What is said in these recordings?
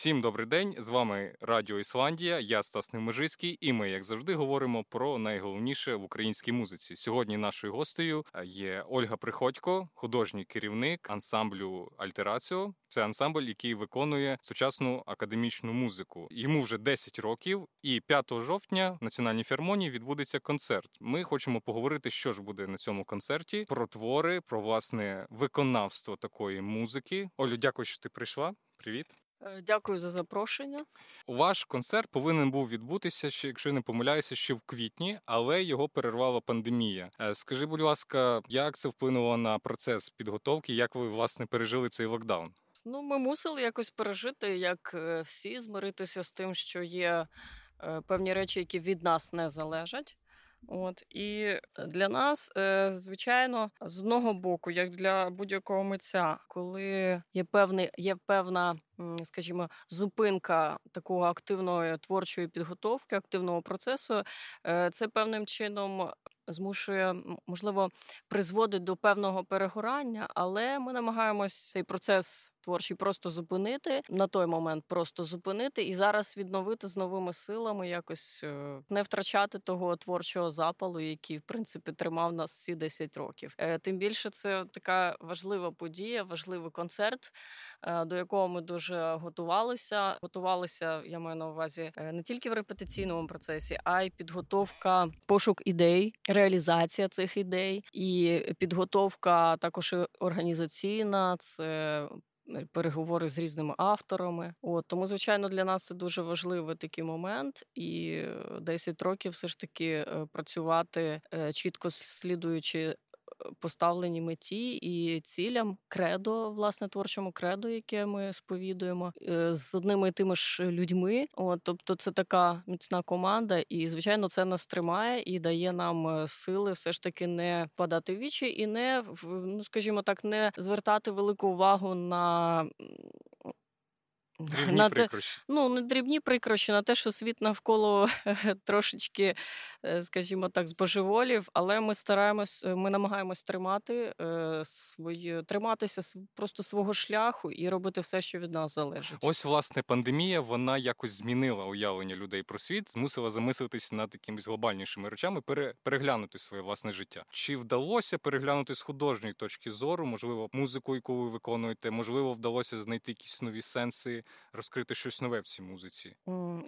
Всім добрий день! З вами Радіо Ісландія. Я Стас Немежицький, і ми, як завжди, говоримо про найголовніше в українській музиці. Сьогодні нашою гостею е, є Ольга Приходько, художній керівник ансамблю Альтераціо. Це ансамбль, який виконує сучасну академічну музику. Йому вже 10 років, і 5 жовтня в національній фермонії відбудеться концерт. Ми хочемо поговорити, що ж буде на цьому концерті, про твори, про власне виконавство такої музики. Олю, дякую, що ти прийшла. Привіт. Е, дякую за запрошення. Ваш концерт повинен був відбутися ще, якщо не помиляюся, ще в квітні, але його перервала пандемія. Е, скажи, будь ласка, як це вплинуло на процес підготовки? Як ви власне пережили цей локдаун? Ну, ми мусили якось пережити, як е, всі, змиритися з тим, що є певні речі, які від нас не залежать. От і для нас, звичайно, з одного боку, як для будь-якого митця, коли є певний, є певна скажімо, зупинка такого активної творчої підготовки, активного процесу, е, це певним чином змушує, можливо, призводить до певного перегорання, але ми намагаємось цей процес творчий просто зупинити на той момент, просто зупинити і зараз відновити з новими силами, якось е, не втрачати того творчого запалу, який в принципі тримав нас всі 10 років. Е, тим більше це така важлива подія, важливий концерт, до якого ми дуже готувалися. Готувалися, я маю на увазі е, не тільки в репетиційному процесі, а й підготовка, пошук ідей, реалізація цих ідей, і підготовка також організаційна. Це е, Переговори з різними авторами, от тому, звичайно, для нас це дуже важливий такий момент, і 10 років все ж таки е, працювати чітко слідуючи поставлені меті і цілям кредо, власне, творчому кредо, яке ми сповідуємо е, з одними і тими ж людьми. От, тобто, це така міцна команда, і звичайно, це нас тримає і дає нам е, сили все ж таки не впадати в вічі і не ну, скажімо так, не звертати велику увагу на Дрібні на те, ну не дрібні прикрощі, на те, що світ навколо трошечки, е, скажімо так, збожеволів, але ми стараємось, ми намагаємось тримати е, свої, триматися просто свого шляху і робити все, що від нас залежить. Ось власне пандемія вона якось змінила уявлення людей про світ, змусила замислитись над якимись глобальнішими речами, пере, переглянути своє власне життя. Чи вдалося переглянути з художньої точки зору, можливо, музику, яку ви виконуєте, можливо, вдалося знайти якісь нові сенси розкрити щось нове в цій музиці?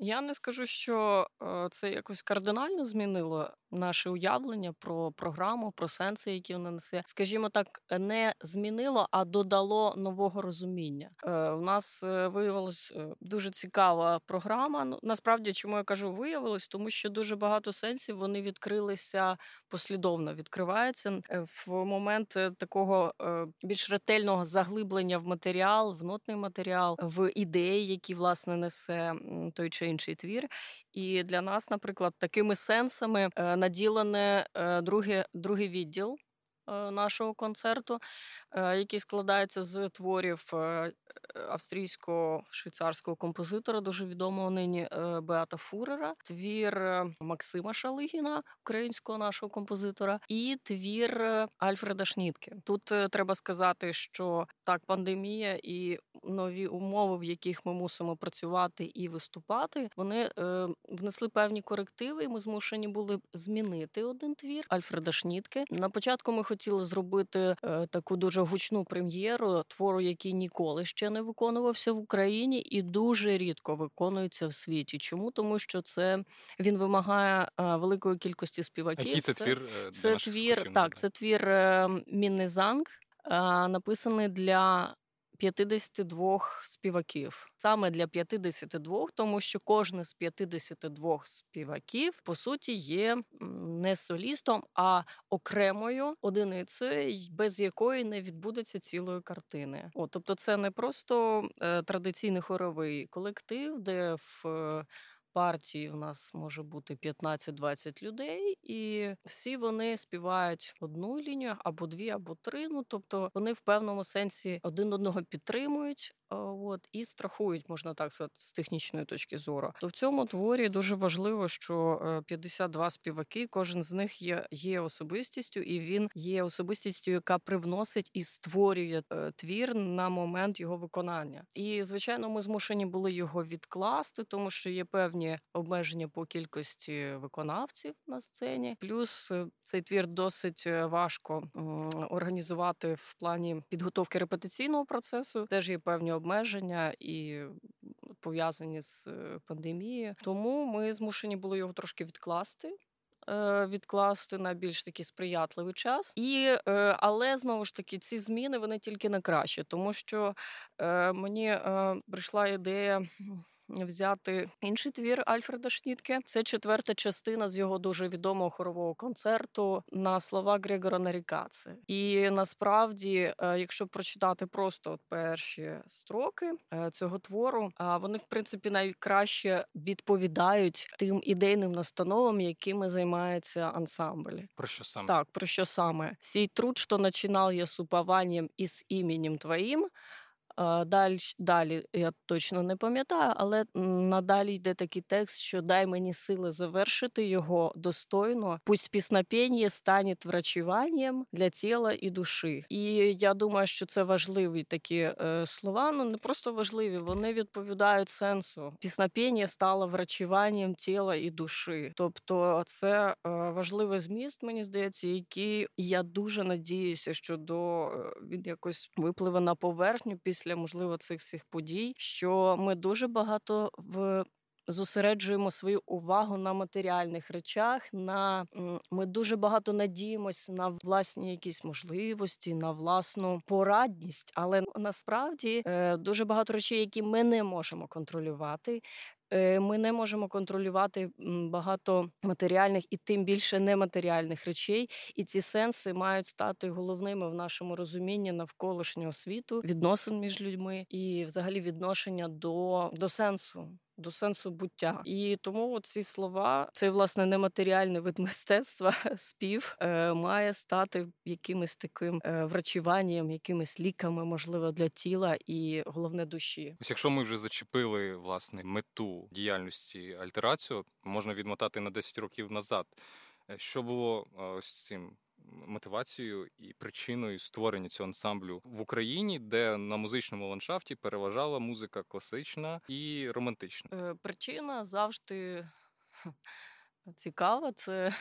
Я не скажу, що е, це якось кардинально змінило наше уявлення про програму, про сенси, які вона несе. Скажімо так, не змінило, а додало нового розуміння. Е, у нас е, виявилось дуже цікава програма. Ну насправді, чому я кажу, виявилось, тому що дуже багато сенсів вони відкрилися послідовно. Відкриваються в момент такого більш ретельного заглиблення в матеріал, в нотний матеріал, в ідеї, які власне несе той чи інший твір. І для нас, наприклад, такими сенсами е, наділене е, другий, другий відділ. Е, нашого концерту, який складається з творів австрійського швейцарського композитора, дуже відомого нині Беата Фурера, твір Максима Шалигіна, українського нашого композитора, і твір Альфреда Шнітки. Тут треба сказати, що так, пандемія і нові умови, в яких ми мусимо працювати і виступати, вони е, внесли певні корективи. і Ми змушені були змінити один твір Альфреда Шнітки. На початку ми хотіли зробити е, таку дуже гучну прем'єру твору, який ніколи ще не виконувався в Україні, і дуже рідко виконується в світі. Чому тому, що це він вимагає е, великої кількості співаків. Який це, це твір е, це твір, так. Це твір е, Міннезанг, написаний для 52 співаків. Саме для 52, тому що кожен з 52 співаків по суті є не солістом, а окремою одиницею, без якої не відбудеться цілої картини. О, тобто, це не просто е, традиційний хоровий колектив, де в партії в нас може бути 15-20 людей, і всі вони співають одну лінію або дві, або три. Ну тобто вони в певному сенсі один одного підтримують, от, і страхують, можна так сказати, з технічної точки зору. То в цьому творі дуже важливо, що 52 співаки, кожен з них є є особистістю, і він є особистістю, яка привносить і створює твір на момент його виконання. І звичайно, ми змушені були його відкласти, тому що є певні обмеження по кількості виконавців на сцені. Плюс е, цей твір досить е, важко організувати в плані підготовки репетиційного процесу. Теж є певні обмеження і пов'язані з е, пандемією. Тому ми змушені були його трошки відкласти. Відкласти на більш такий сприятливий час, і але знову ж таки ці зміни вони тільки на краще, тому що мені прийшла ідея взяти інший твір Альфреда Шнітке. Це четверта частина з його дуже відомого хорового концерту на слова Грегора Нарікаци. І насправді, е, якщо прочитати просто перші строки е, цього твору, вони в принципі найкраще відповідають тим ідейним настановам, якими займається ансамбль. Про що саме так про що саме сій труд, що починав я з упованням із іменем твоїм. Далі, далі я точно не пам'ятаю, але надалі йде такий текст, що дай мені сили завершити його достойно. Пусть піснопєння стане врачуванням для тіла і душі. І я думаю, що це важливі такі е, слова. Ну не просто важливі, вони відповідають сенсу. Піснопєння стало врачуванням тіла і душі. Тобто, це е, важливий зміст, мені здається, який я дуже надіюся, що до е, він якось випливе на поверхню після після можливо цих всіх подій, що ми дуже багато в. Зосереджуємо свою увагу на матеріальних речах. На ми дуже багато надіємося на власні якісь можливості, на власну порадність, але насправді е, дуже багато речей, які ми не можемо контролювати. Е, ми не можемо контролювати багато матеріальних і тим більше нематеріальних речей, і ці сенси мають стати головними в нашому розумінні навколишнього світу, відносин між людьми і, взагалі, відношення до, до сенсу до сенсу буття. І тому ці слова, цей власне нематеріальний вид мистецтва, спів е, має стати якимось таким е, врачуванням, якимись ліками, можливо, для тіла і головне душі. Ось якщо ми вже зачепили власне мету діяльності альтерацію, можна відмотати на 10 років назад. Е, що було ось цим мотивацією і причиною створення цього ансамблю в Україні, де на музичному ландшафті переважала музика класична і романтична. Е, причина завжди. Цікаво, це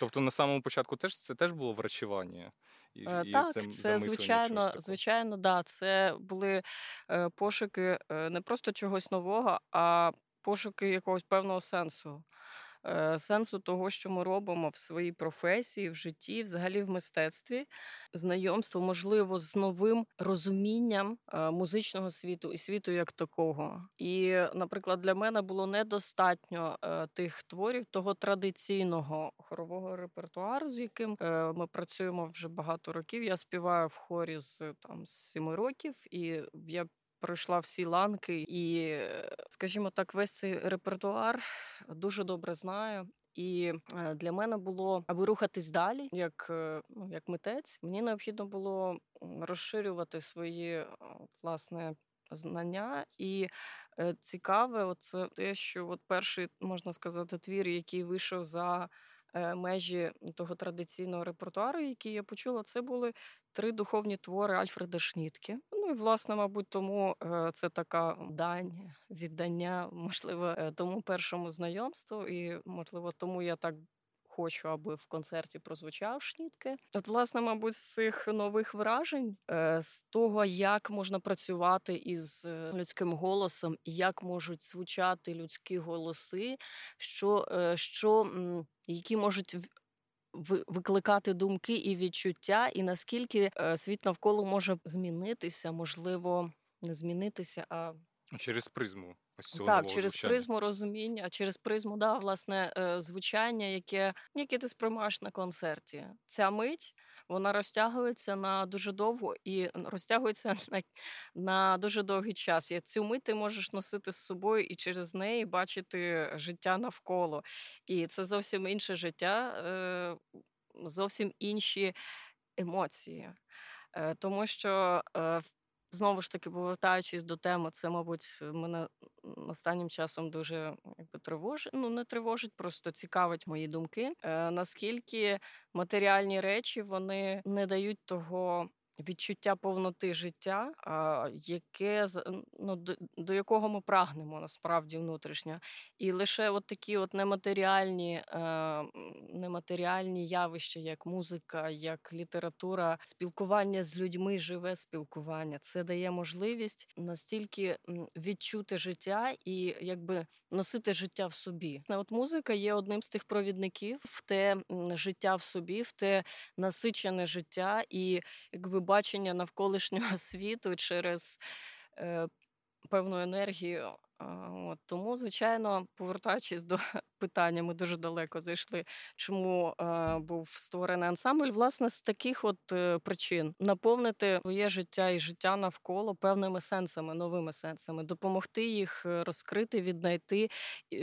тобто на самому початку теж це теж було врачування. І, е, і Так, це, це звичайно, звичайно, да. Це були е, пошуки не просто чогось нового, а пошуки якогось певного сенсу. Е, сенсу того, що ми робимо в своїй професії, в житті, взагалі в мистецтві, знайомство, можливо, з новим розумінням е, музичного світу і світу як такого. І, наприклад, для мене було недостатньо е, тих творів того традиційного хорового репертуару, з яким ми працюємо вже багато років. Я співаю в хорі з там з сіми років, і я пройшла всі ланки, і, скажімо так, весь цей репертуар дуже добре знаю. І е, для мене було, аби рухатись далі, як е, ну, як митець, мені необхідно було розширювати свої е, власне знання. І цікаве, оце те, що от перший можна сказати твір, який вийшов за межі того традиційного репертуару, який я почула, це були три духовні твори Альфреда Шнітки. Ну і власне, мабуть, тому е, це така дань віддання, можливо, е, тому першому знайомству, і можливо, тому я так. Хочу, аби в концерті прозвучав шнітки. От, власне, мабуть, з цих нових вражень, е, з того, як можна працювати із людським голосом, і як можуть звучати людські голоси, що, що які можуть викликати думки і відчуття, і наскільки е, світ навколо може змінитися, можливо, не змінитися, а через призму. Ось цього так, через звучання. призму розуміння, через призму, да, власне, е, звучання, яке яке ти сприймаєш на концерті. Ця мить вона розтягується на дуже довго і розтягується на на дуже довгий час. І цю мить ти можеш носити з собою і через неї бачити життя навколо. І це зовсім інше життя, е, зовсім інші емоції. Е, тому що Знову ж таки, повертаючись до теми, це, мабуть, мене останнім часом дуже тривожить. Ну, не тривожить, просто цікавить мої думки. Е, Наскільки матеріальні речі вони не дають того відчуття повноти життя, яке ну, до, якого ми прагнемо насправді внутрішньо. І лише от такі от нематеріальні, е, нематеріальні явища, як музика, як література, спілкування з людьми, живе спілкування, це дає можливість настільки відчути життя і якби носити життя в собі. От музика є одним з тих провідників в те життя в собі, в те насичене життя і якби бачення навколишнього світу через е, певну енергію. От, Тому, звичайно, повертаючись до питання, ми дуже далеко зайшли. Чому е, був створений ансамбль? Власне, з таких от е, причин наповнити своє життя і життя навколо певними сенсами, новими сенсами, допомогти їх е, розкрити, віднайти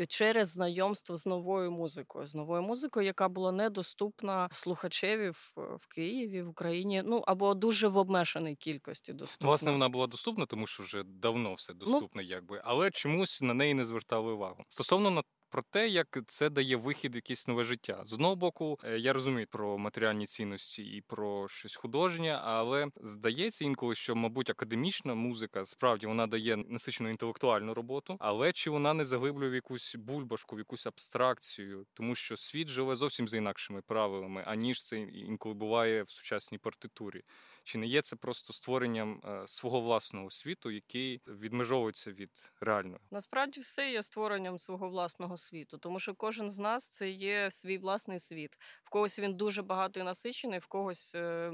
через знайомство з новою музикою, з новою музикою, яка була недоступна слухачеві в, в Києві, в Україні, ну або дуже в обмеженій кількості доступна. Власне, вона була доступна, тому що вже давно все ну, доступне, ну, якби, але чомусь на неї не звертали увагу. Стосовно про те, як це дає вихід в якесь нове життя. З одного боку, е, я розумію про матеріальні цінності і про щось художнє, але здається інколи, що, мабуть, академічна музика справді вона дає насичену інтелектуальну роботу, але чи вона не заглиблює в якусь бульбашку, в якусь абстракцію, тому що світ живе зовсім за інакшими правилами, аніж це інколи буває в сучасній партитурі. Чи не є це просто створенням е, свого власного світу, який відмежовується від реального? Насправді все є створенням свого власного світу, тому що кожен з нас це є свій власний світ. В когось він дуже багато насичений, в когось, е,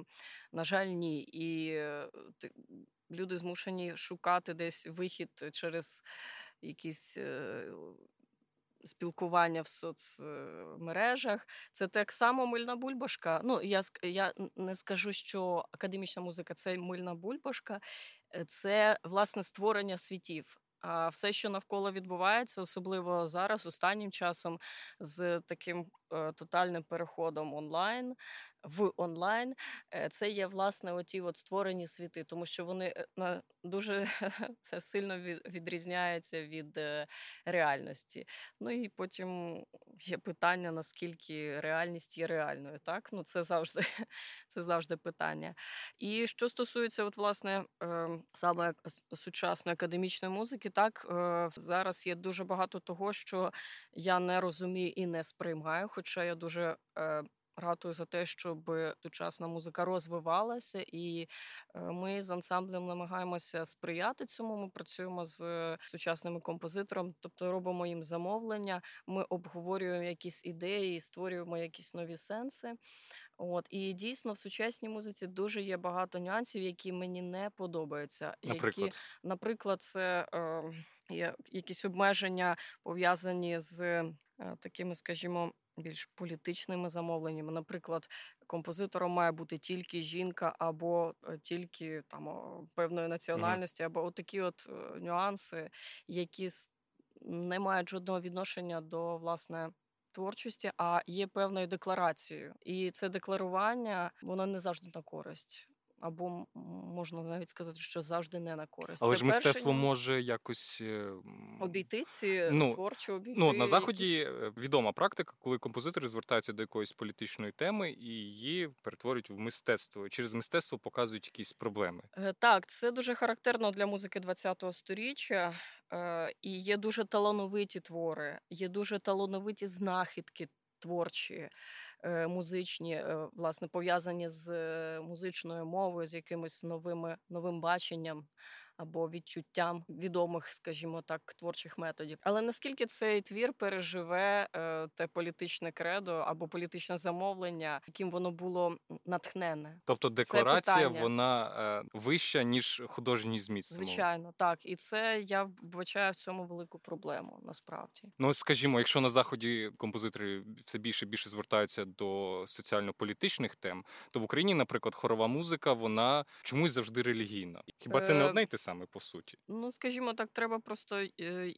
на жаль, ні. І е, люди змушені шукати десь вихід через якісь спілкування в соцмережах. Це так само мильна бульбашка. Ну, я я не скажу, що академічна музика це мильна бульбашка, е, це власне створення світів. А все, що навколо відбувається, особливо зараз, останнім часом, з таким е, тотальним переходом онлайн в онлайн, е, це є власне оті от створені світи, тому що вони е, дуже це сильно відрізняється від е, реальності. Ну і потім є питання, наскільки реальність є реальною. Так, ну це завжди це завжди питання. І що стосується, от власне ем, саме сучасної академічної музики, так зараз є дуже багато того, що я не розумію і не сприймаю, хоча я дуже ратую за те, щоб сучасна музика розвивалася, і е, ми з ансамблем намагаємося сприяти цьому. Ми працюємо з сучасними композитором, тобто робимо їм замовлення. Ми обговорюємо якісь ідеї, створюємо якісь нові сенси. От і дійсно в сучасній музиці дуже є багато нюансів, які мені не подобаються. Наприклад, які, наприклад, це е, є якісь обмеження пов'язані з е, такими, скажімо більш політичними замовленнями. Наприклад, композитором має бути тільки жінка, або е, тільки там певної національності, або отакі от е, нюанси, які не мають жодного відношення до власне. Творчості, а є певною декларацією, і це декларування воно не завжди на користь або можна навіть сказати, що завжди не на користь. Але Це ж мистецтво ніж... може якось е, обійти ці ну, творчо обійти. Ну на заході якісь... Е, відома практика, коли композитори звертаються до якоїсь політичної теми і її перетворюють в мистецтво. Через мистецтво показують якісь проблеми. Е, так, це дуже характерно для музики ХХ століття. І є дуже талановиті твори, є дуже талановиті знахідки творчі. Е, музичні, е, власне, пов'язані з е, музичною мовою, з якимось новими новим баченням або відчуттям відомих, скажімо так, творчих методів. Але наскільки цей твір переживе е, те політичне кредо або політичне замовлення, яким воно було натхнене? Тобто декларація вона е, вища ніж художній зміст. Звичайно, так і це я вбачаю в цьому велику проблему. Насправді, ну скажімо, якщо на заході композитори все більше і більше звертаються до соціально-політичних тем, то в Україні, наприклад, хорова музика, вона чомусь завжди релігійна. Хіба це не е, одне й те саме по суті? Ну, скажімо так, треба просто, е,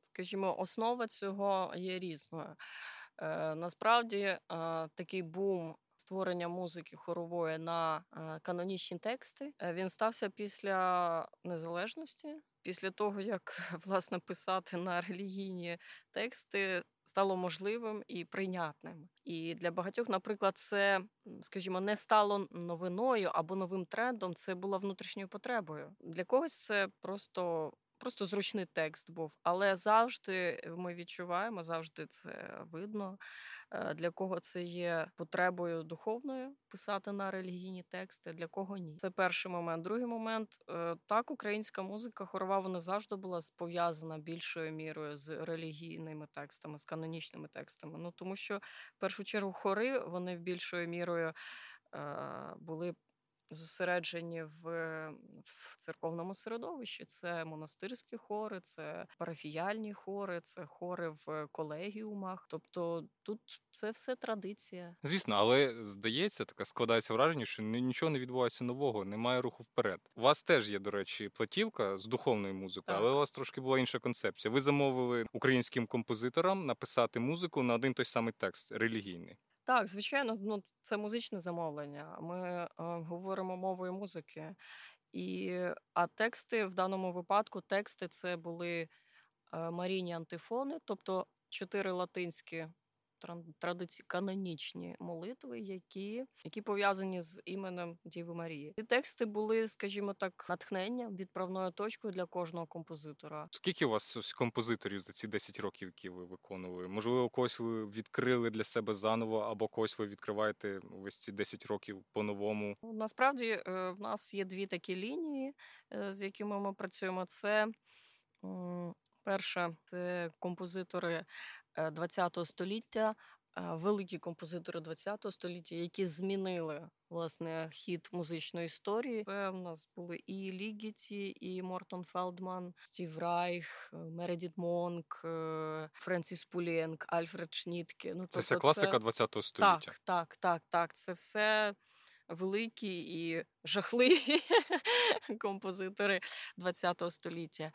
скажімо, основа цього є різною. Е, насправді, такий бум створення музики хорової на канонічні тексти він стався після незалежності. Після того, як власне писати на релігійні тексти стало можливим і прийнятним. І для багатьох, наприклад, це, скажімо, не стало новиною або новим трендом. Це була внутрішньою потребою. Для когось це просто просто зручний текст був, але завжди ми відчуваємо, завжди це видно. Е, для кого це є потребою духовною писати на релігійні тексти, для кого ні. Це перший момент. Другий момент е, так, українська музика хорова вона завжди була пов'язана більшою мірою з релігійними текстами, з канонічними текстами. Ну тому що в першу чергу хори вони більшою мірою. Е, були зосереджені в в церковному середовищі. Це монастирські хори, це парафіяльні хори, це хори в колегіумах. Тобто тут це все традиція. Звісно, але здається, така складається враження, що нічого не відбувається нового, немає руху вперед. У вас теж є, до речі, платівка з духовною музикою, але у вас трошки була інша концепція. Ви замовили українським композиторам написати музику на один той самий текст релігійний. Так, звичайно, ну це музичне замовлення. Ми е, говоримо мовою музики. І, а тексти в даному випадку тексти це були е, марійні антифони, тобто чотири латинські традиці... канонічні молитви, які які пов'язані з іменем Діви Марії. Ці тексти були, скажімо так, натхненням, відправною точкою для кожного композитора. Скільки у вас ось композиторів за ці 10 років, які ви виконували? Можливо, когось ви відкрили для себе заново, або когось ви відкриваєте ось ці 10 років по-новому? Ну, насправді е, в нас є дві такі лінії, е, з якими ми працюємо. Це Перше, це композитори ХХ століття, великі композитори ХХ століття, які змінили власне хід музичної історії. Це в нас були і Лігіті, і Мортон Фелдман, Стів Райх, Мередіт Монк, Френсіс Пулєнк, Альфред Шнітке. Ну, Це вся тобто класика ХХ століття. Так, так, так, так. Це все. Великі і жахливі композитори ХХ століття.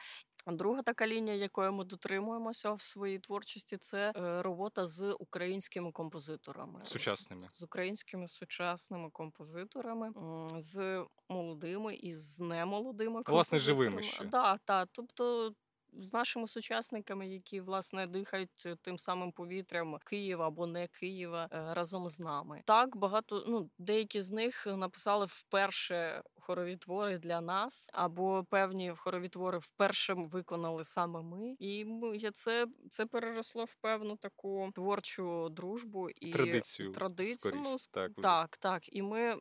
Друга така лінія, якої ми дотримуємося в своїй творчості, це е, робота з українськими композиторами, сучасними з українськими сучасними композиторами, з молодими і з немолодими власне живими ще. Да, та тобто з нашими сучасниками, які власне дихають е, тим самим повітрям Києва або не Києва е, разом з нами. Так багато ну деякі з них написали вперше хорові твори для нас, або певні хорові твори вперше виконали саме ми, і ми це це переросло в певну таку творчу дружбу і традицію. Традицію ну, так, так, так. І ми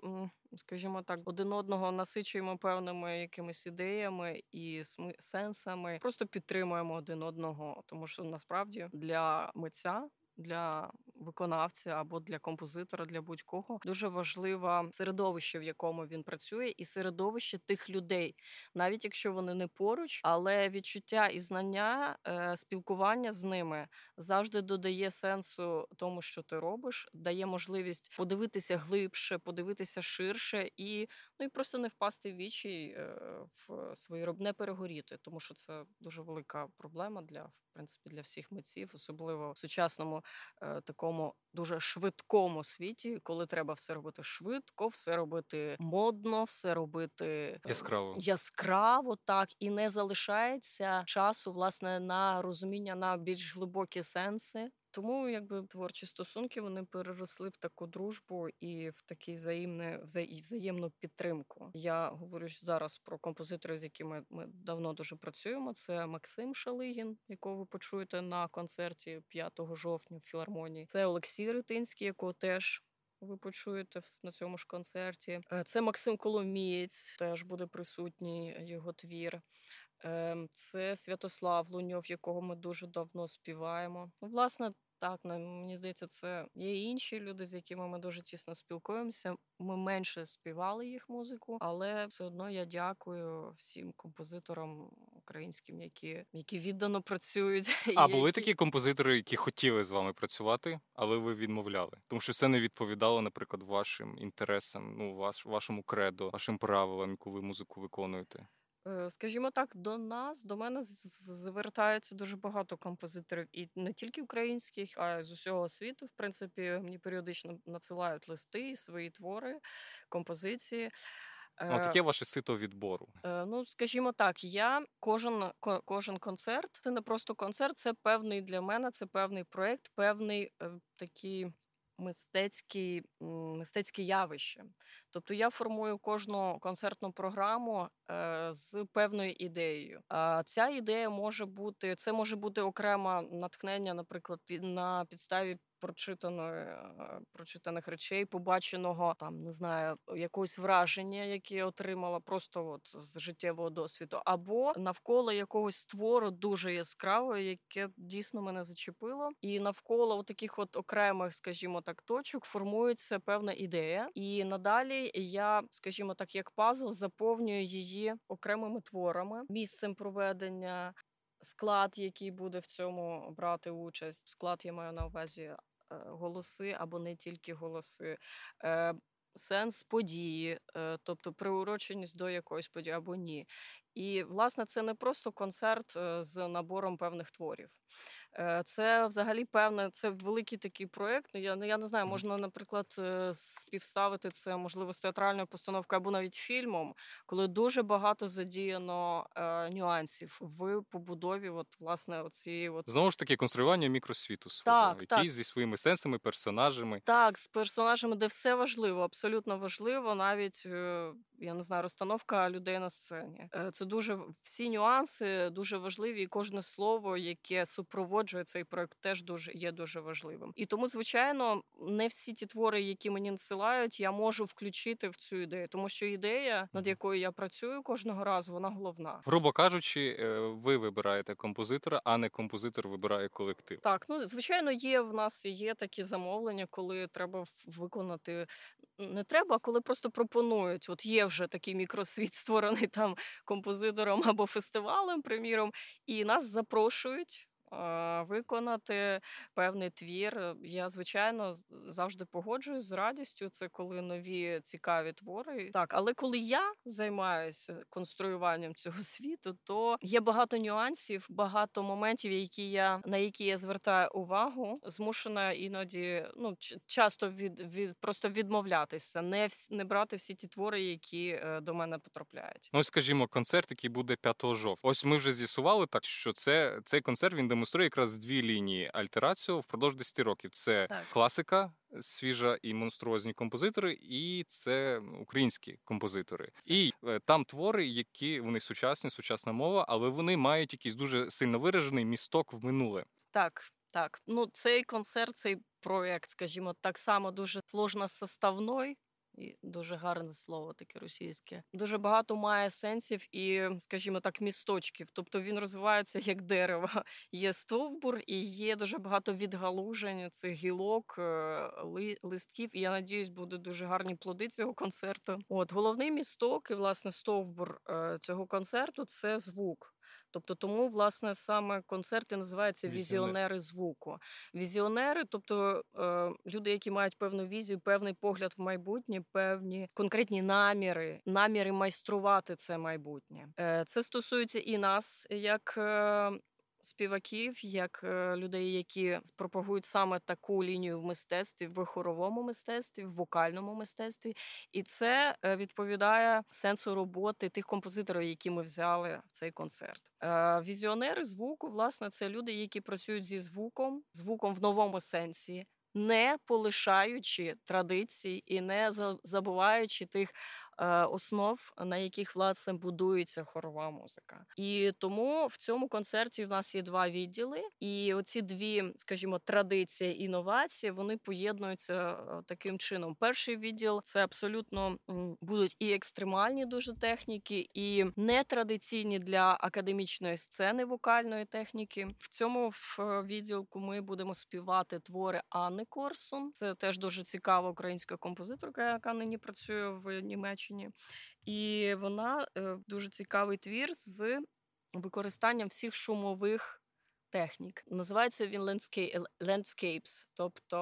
скажімо так, один одного насичуємо певними якимись ідеями і сенсами. Просто підтримуємо один одного, тому що насправді для митця для виконавця або для композитора, для будь-кого. Дуже важливе середовище, в якому він працює, і середовище тих людей, навіть якщо вони не поруч, але відчуття і знання, е, спілкування з ними завжди додає сенсу тому, що ти робиш, дає можливість подивитися глибше, подивитися ширше і ну і просто не впасти в вічі е, в свої роб, не перегоріти, тому що це дуже велика проблема для принципі для всіх митців, особливо в сучасному е, такому дуже швидкому світі, коли треба все робити швидко, все робити модно, все робити е, яскраво яскраво, так і не залишається часу власне на розуміння на більш глибокі сенси. Тому якби творчі стосунки вони переросли в таку дружбу і в такі взаємне взаємну підтримку. Я говорю зараз про композиторів, з якими ми давно дуже працюємо. Це Максим Шалигін, якого ви почуєте на концерті 5 жовтня в філармонії. Це Олексій Ритинський, якого теж. Ви почуєте на цьому ж концерті. Е, це Максим Коломієць, теж буде присутній його твір. Ем, це Святослав Луньов, якого ми дуже давно співаємо. Ну, власне, так, мені здається, це є інші люди, з якими ми дуже тісно спілкуємося. Ми менше співали їх музику, але все одно я дякую всім композиторам українським, які які віддано працюють. А були які... такі композитори, які хотіли з вами працювати, але ви відмовляли, тому що це не відповідало, наприклад, вашим інтересам, ну ваш вашому кредо, вашим правилам, яку ви музику виконуєте. Е, скажімо так, до нас, до мене звертається дуже багато композиторів, і не тільки українських, а й з усього світу. В принципі, мені періодично надсилають листи, свої твори, композиції. А таке ваше сито відбору. Е, ну, скажімо так, я кожен кожен концерт це не просто концерт, це певний для мене, це певний проєкт, певний е, такий мистецькі мистецькі явища. Тобто я формую кожну концертну програму е, з певною ідеєю. Ця ідея може бути це може бути окреме натхнення, наприклад, на підставі прочитаної е, прочитаних речей, побаченого там не знаю, якогось враження, яке отримала просто от з життєвого досвіду, або навколо якогось твору дуже яскравого, яке дійсно мене зачепило, і навколо таких от окремих, скажімо так, точок формується певна ідея, і надалі я, скажімо так, як пазл заповнюю її окремими творами, місцем проведення. Склад, який буде в цьому брати участь, склад я маю на увазі голоси або не тільки голоси. Е, сенс події, е, тобто приуроченість до якоїсь події або ні. І, власне, це не просто концерт з набором певних творів. Е, це взагалі певне, це великий такий проєкт. Ну, я ну, я не знаю, можна, наприклад, е, співставити це можливо з театральною постановкою або навіть фільмом, коли дуже багато задіяно е, нюансів в побудові. От власне оцієї от знову ж таки конструювання мікросвіту свого, так, який так. зі своїми сенсами, персонажами. Так, з персонажами, де все важливо, абсолютно важливо, навіть е, я не знаю, розстановка людей на сцені. Це дуже всі нюанси дуже важливі, і кожне слово, яке супроводжує супроводжує цей проект, теж дуже є дуже важливим. І тому, звичайно, не всі ті твори, які мені надсилають, я можу включити в цю ідею, тому що ідея, над якою я працюю кожного разу, вона головна. Грубо кажучи, е, ви вибираєте композитора, а не композитор вибирає колектив. Так, ну звичайно, є в нас є такі замовлення, коли треба виконати. Не треба, а коли просто пропонують. От є вже такий мікросвіт, створений там композитором або фестивалем, приміром, і нас запрошують виконати певний твір. Я, звичайно, завжди погоджуюсь з радістю. Це коли нові цікаві твори. Так, але коли я займаюся конструюванням цього світу, то є багато нюансів, багато моментів, які я на які я звертаю увагу, змушена іноді ну часто від від просто відмовлятися, не не брати всі ті твори, які е, до мене потрапляють. Ну, скажімо, концерт, який буде 5 жовтня. Ось ми вже з'ясували так, що це цей концерт він демонструє якраз дві лінії альтераціо впродовж 10 років. Це так. класика, свіжа і монструозні композитори, і це українські композитори. І е, там твори, які вони сучасні, сучасна мова, але вони мають якийсь дуже сильно виражений місток в минуле. Так. Так, ну цей концерт, цей проєкт, скажімо, так само дуже сложно составной, і дуже гарне слово, таке російське. Дуже багато має сенсів і, скажімо так, місточків. Тобто він розвивається як дерево. Є стовбур і є дуже багато відгалужень цих гілок, е, листків. І я надіюсь, будуть дуже гарні плоди цього концерту. От головний місток і власне стовбур е, цього концерту це звук. Тобто, тому, власне, саме концерти називаються візіонери звуку. Візіонери, тобто е, люди, які мають певну візію, певний погляд в майбутнє, певні конкретні наміри, наміри майструвати це майбутнє. Е, Це стосується і нас, як е, співаків, як е, людей, які пропагують саме таку лінію в мистецтві, в хоровому мистецтві, в вокальному мистецтві, і це е, відповідає сенсу роботи тих композиторів, які ми взяли в цей концерт. Е, візіонери звуку, власне, це люди, які працюють зі звуком, звуком в новому сенсі. Не полишаючи традицій і не забуваючи тих Е, основ, на яких власне будується хорова музика. І тому в цьому концерті в нас є два відділи, і оці дві, скажімо, традиції і інновації вони поєднуються е, таким чином. Перший відділ це абсолютно будуть і екстремальні дуже техніки, і нетрадиційні для академічної сцени вокальної техніки. В цьому в відділку ми будемо співати твори Анни Корсун. Це теж дуже цікава українська композиторка, яка нині працює в Німеччині. Німеччині, і вона е, дуже цікавий твір з використанням всіх шумових технік. Називається він landscapes, тобто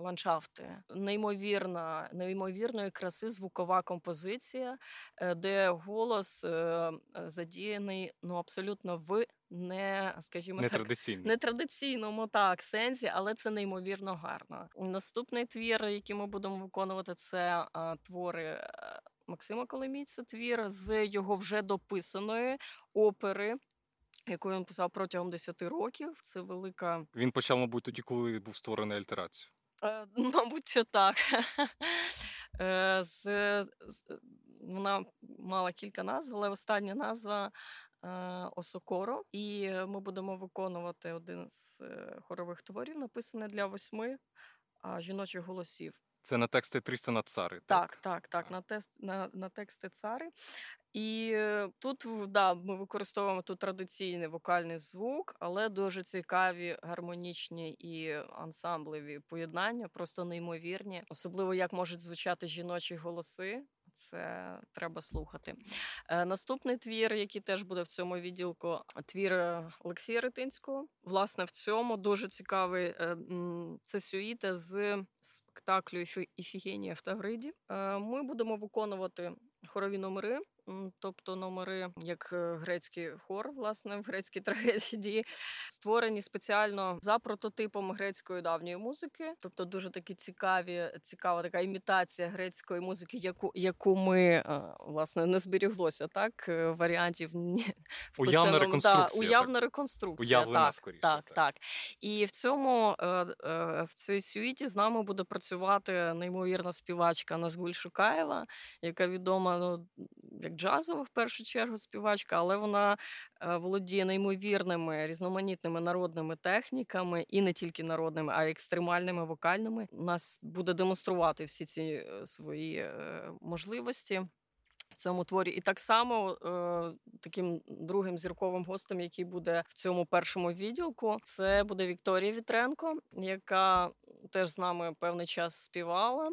ландшафти. Неймовірна, неймовірної краси звукова композиція, е, де голос е, задіяний ну абсолютно в не, скажімо так, Нетрадиційно. нетрадиційному так сенсі, але це неймовірно гарно. Наступний твір, який ми будемо виконувати, це а, твори е, Максима Коломійця, твір з його вже дописаної опери. Яку він писав протягом 10 років, це велика. Він почав, мабуть, тоді, коли був створений альтерацію. Е, мабуть, що так. Е, з, з, Вона мала кілька назв, але остання назва е, Осокоро. І ми будемо виконувати один з е, хорових творів, написаний для восьми жіночих голосів. Це на тексти Трістана Цари. Так, так, так, на тест на, на тексти цари. І е, тут да, ми використовуємо тут традиційний вокальний звук, але дуже цікаві гармонічні і ансамблеві поєднання, просто неймовірні, особливо як можуть звучати жіночі голоси. Це треба слухати. Е, Наступний твір, який теж буде в цьому відділку, твір е, Олексія Ретинського. Власне, в цьому дуже цікавий це сюїта з спектаклю Іфігенія в Тавриді. Ми будемо виконувати хорові номери, тобто номери як е, грецький хор, власне, в грецькій трагедії, створені спеціально за прототипом грецької давньої музики, тобто дуже такі цікаві, цікава така імітація грецької музики, яку яку ми е, власне не зберіглося, так варіантів уявна реконструкція. Да, уявна реконструкція. Уявлена, так, скоріше, так, так, так. І в цьому в цій світі з нами буде працювати неймовірна співачка Назгуль Шукаєва, яка відома ну, як джазова в першу чергу співачка, але вона е, володіє неймовірними різноманітними народними техніками, і не тільки народними, а й екстремальними вокальними. Нас буде демонструвати всі ці е, свої е, можливості цьому творі. І так само е, таким другим зірковим гостем, який буде в цьому першому відділку, це буде Вікторія Вітренко, яка теж з нами певний час співала.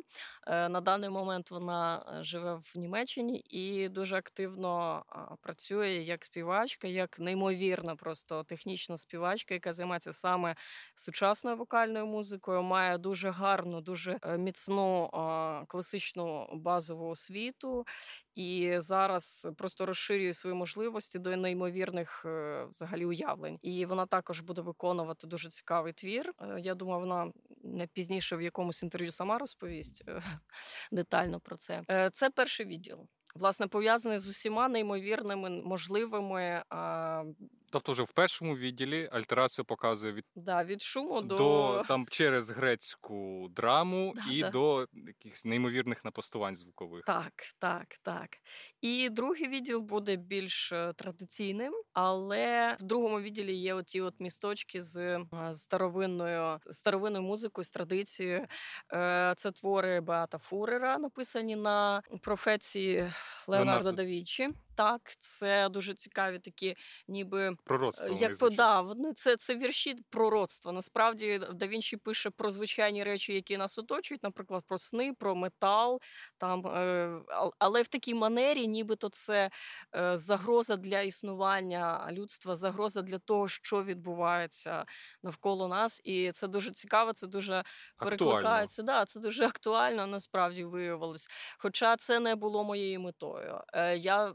Е, на даний момент вона е, живе в Німеччині і дуже активно працює як співачка, як неймовірна, просто технічна співачка, яка займається саме сучасною вокальною музикою. Має дуже гарну, дуже міцну класичну базову освіту і зараз просто розширює свої можливості до неймовірних е, взагалі уявлень. І вона також буде виконувати дуже цікавий твір. Е, я думаю, вона не пізніше в якомусь інтерв'ю сама розповість е, детально про це. Це перший відділ. Власне, пов'язаний з усіма неймовірними можливими Тобто, вже в першому відділі альтерацію показує від да, від шуму до, до там через грецьку драму да, і да. до якихось неймовірних напастувань звукових. Так, так, так. І другий відділ буде більш е, традиційним, але в другому відділі є оті от місточки з е, старовинною старовинною музикою, з традицією. Е, це твори Беата Фурера, написані на професії Леонардо Леонардо. да Вінчі. Так, це дуже цікаві такі, ніби Пророцтво. як звучать. да, вони це, це вірші пророцтва. Насправді да Вінчі пише про звичайні речі, які нас оточують, наприклад, про сни, про метал. Там, е, але в такій манері, нібито це е, загроза для існування людства, загроза для того, що відбувається навколо нас. І це дуже цікаво, це дуже перекликається. Да, це дуже актуально насправді виявилось. Хоча це не було моєю метою. Е, я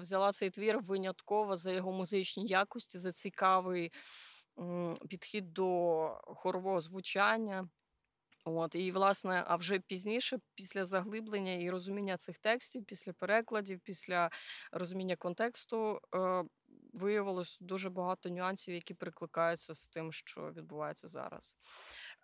взяла цей твір винятково за його музичні якості, за цікавий підхід до хорового звучання. От, і, власне, а вже пізніше, після заглиблення і розуміння цих текстів, після перекладів, після розуміння контексту, е, виявилось дуже багато нюансів, які перекликаються з тим, що відбувається зараз.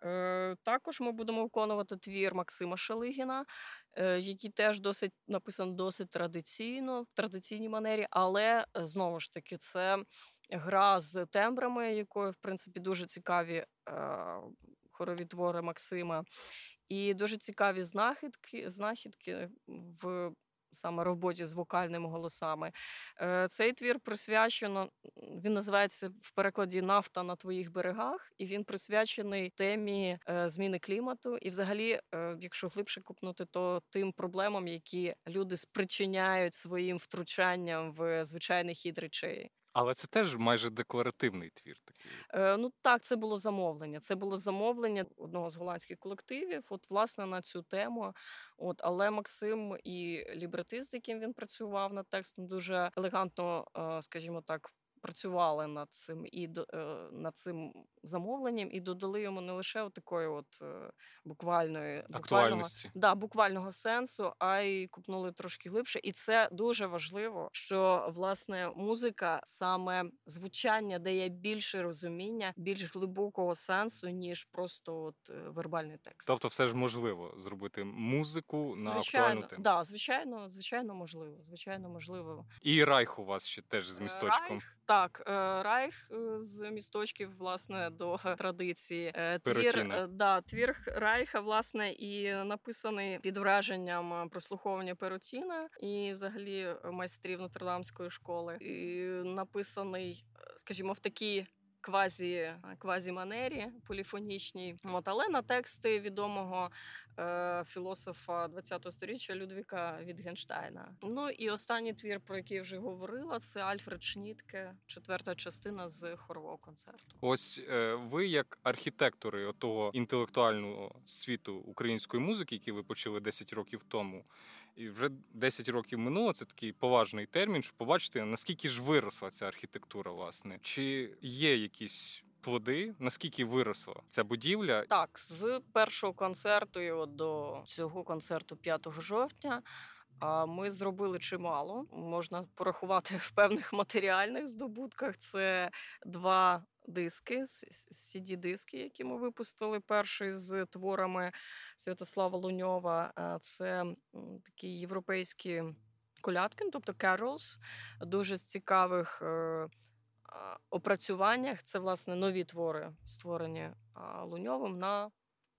Е, також ми будемо виконувати твір Максима Шелигіна, е, який теж досить написаний досить традиційно, в традиційній манері, але е, знову ж таки, це гра з тембрами, якою, в принципі, дуже цікаві хорові твори Максима, і дуже цікаві знахідки, знахідки в саме роботі з вокальними голосами. Е, Цей твір присвячено, він називається в перекладі Нафта на твоїх берегах, і він присвячений темі е, зміни клімату. І, взагалі, е, якщо глибше купнути, то тим проблемам, які люди спричиняють своїм втручанням в звичайний хід речей. Але це теж майже декларативний твір такий. Е, Ну так, це було замовлення. Це було замовлення одного з голландських колективів, от власне на цю тему. От, Але Максим і лібретист, з яким він працював над текстом, дуже елегантно, е, скажімо так, працювали над цим і е, над цим замовленням, і додали йому не лише такої от е, буквальної буквального, да, буквального сенсу, а й купнули трошки глибше. І це дуже важливо, що власне музика, саме звучання, дає більше розуміння, більш глибокого сенсу, ніж просто от е, вербальний текст. Тобто, все ж можливо зробити музику на звичайно, актуальну тему. Да, звичайно, звичайно, можливо. Звичайно, можливо. І Райх у вас ще теж з місточком. Райх, так, е, Райх з місточків, власне, до традиції. Твір, да, твір Райха, власне, і написаний під враженням прослуховування Перотіна і взагалі майстрів Нотрдамської школи. І написаний, скажімо, в такій квазі квазі манері поліфонічній. От, але на тексти відомого е, філософа ХХ століття Людвіка Вітгенштайна. Ну і останній твір, про який я вже говорила, це Альфред Шнітке, четверта частина з хорового концерту. Ось е, ви, як архітектори того інтелектуального світу української музики, який ви почали 10 років тому. І вже 10 років минуло, це такий поважний термін, щоб побачити, наскільки ж виросла ця архітектура, власне. Чи є якісь плоди, наскільки виросла ця будівля? Так, з першого концерту і от до цього концерту 5 жовтня. Ми зробили чимало. Можна порахувати в певних матеріальних здобутках. Це два диски, cd диски які ми випустили. Перший з творами Святослава Луньова. Це такі європейські колядки, ну, тобто carols, дуже з цікавих е, опрацюваннях. Це власне нові твори, створені Луньовим на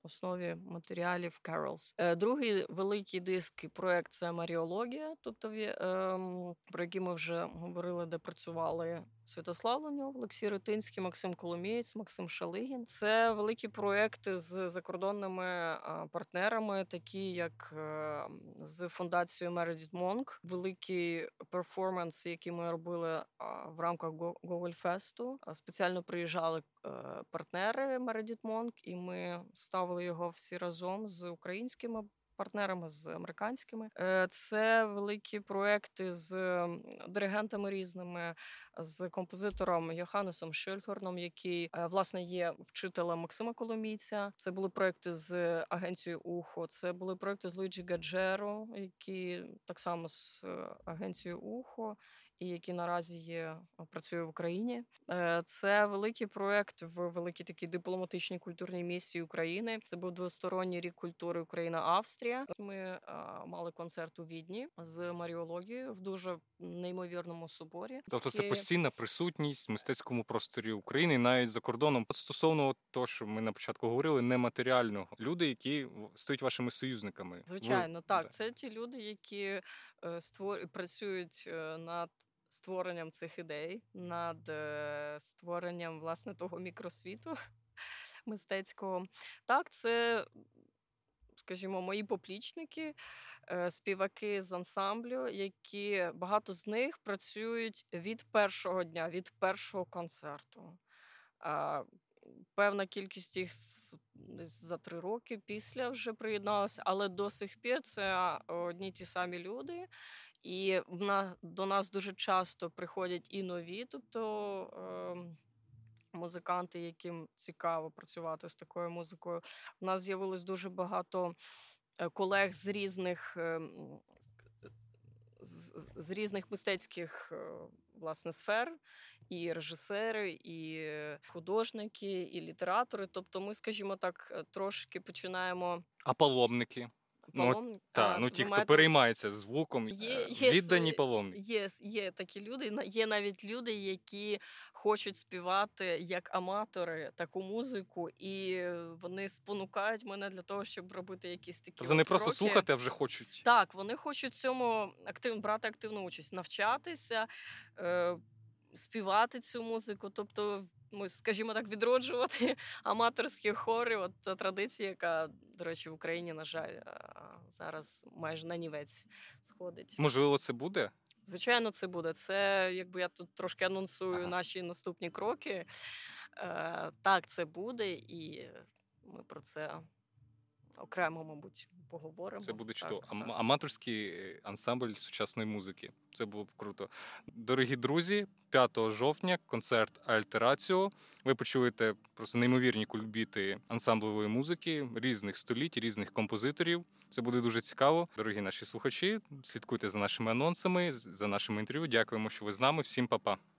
основі матеріалів Carols. Е, другий великий диск і проект це Маріологія, тобто ем, про який ми вже говорили, де працювали Святослав Луньов, Олексій Ретинський, Максим Коломієць, Максим Шалигін. Це великі проекти з закордонними партнерами, такі як е, з фундацією Meredith Monk, великий перформанс, який ми робили в рамках Google. Спеціально приїжджали е, партнери Meredith Monk, і ми ставили його всі разом з українськими партнерами, з американськими. Е, це великі проекти з диригентами різними, з композитором Йоханнесом Шельхорном, який е, власне є вчителем Максима Коломійця. Це були проекти з агенцією Ухо. Це були проекти з Луїджі Гаджеро, які так само з е, агенцією Ухо і який наразі є працює в Україні. Е, це великий проект в великій такій дипломатичній культурній місії України. Це був двосторонній рік культури Україна-Австрія. Ми мали концерт у Відні з Маріологією в дуже неймовірному соборі. Тобто це постійна присутність в мистецькому просторі України, навіть за кордоном. От стосовно того, що ми на початку говорили, нематеріального люди, які стають вашими союзниками. Звичайно, Ви... так це ті люди, які е, створ... працюють е, над створенням цих ідей, над е, створенням власне того мікросвіту мистецького. Так, це, скажімо, мої поплічники, е, співаки з ансамблю, які багато з них працюють від першого дня, від першого концерту. Певна кількість їх за три роки після вже приєдналася, але до сих пір це одні ті самі люди, і на, до нас дуже часто приходять і нові, тобто е, музиканти, яким цікаво працювати з такою музикою. У нас з'явилось дуже багато е, колег з різних. Е, з, з різних мистецьких е, власне сфер, і режисери, і художники, і літератори. Тобто, ми, скажімо так, е, трошки починаємо. А паломники? Ну, та, ну ті, хто переймається звуком, є, е, є, віддані паломники. Є, є такі люди. Є навіть люди, які хочуть співати як аматори таку музику, і вони спонукають мене для того, щоб робити якісь такі. Тобто не просто слухати, а вже хочуть. Так, вони хочуть цьому актив, брати активну участь, навчатися, е, співати цю музику. Тобто скажімо так, відроджувати аматорські хори. От традиція, яка, до речі, в Україні, на жаль, зараз майже на нівець сходить. Можливо, це буде? Звичайно, це буде. Це якби я тут трошки анонсую Ага. наші наступні кроки. Е, так, це буде, і ми про це окремо, мабуть, поговоримо. Це буде чудово. Ам- Аматорський е, ансамбль сучасної музики. Це було б круто. Дорогі друзі, 5 жовтня концерт Альтераціо. Ви почуєте просто неймовірні кульбіти ансамблевої музики різних століть, різних композиторів. Це буде дуже цікаво. Дорогі наші слухачі, слідкуйте за нашими анонсами, за нашими інтерв'ю. Дякуємо, що ви з нами. Всім па-па.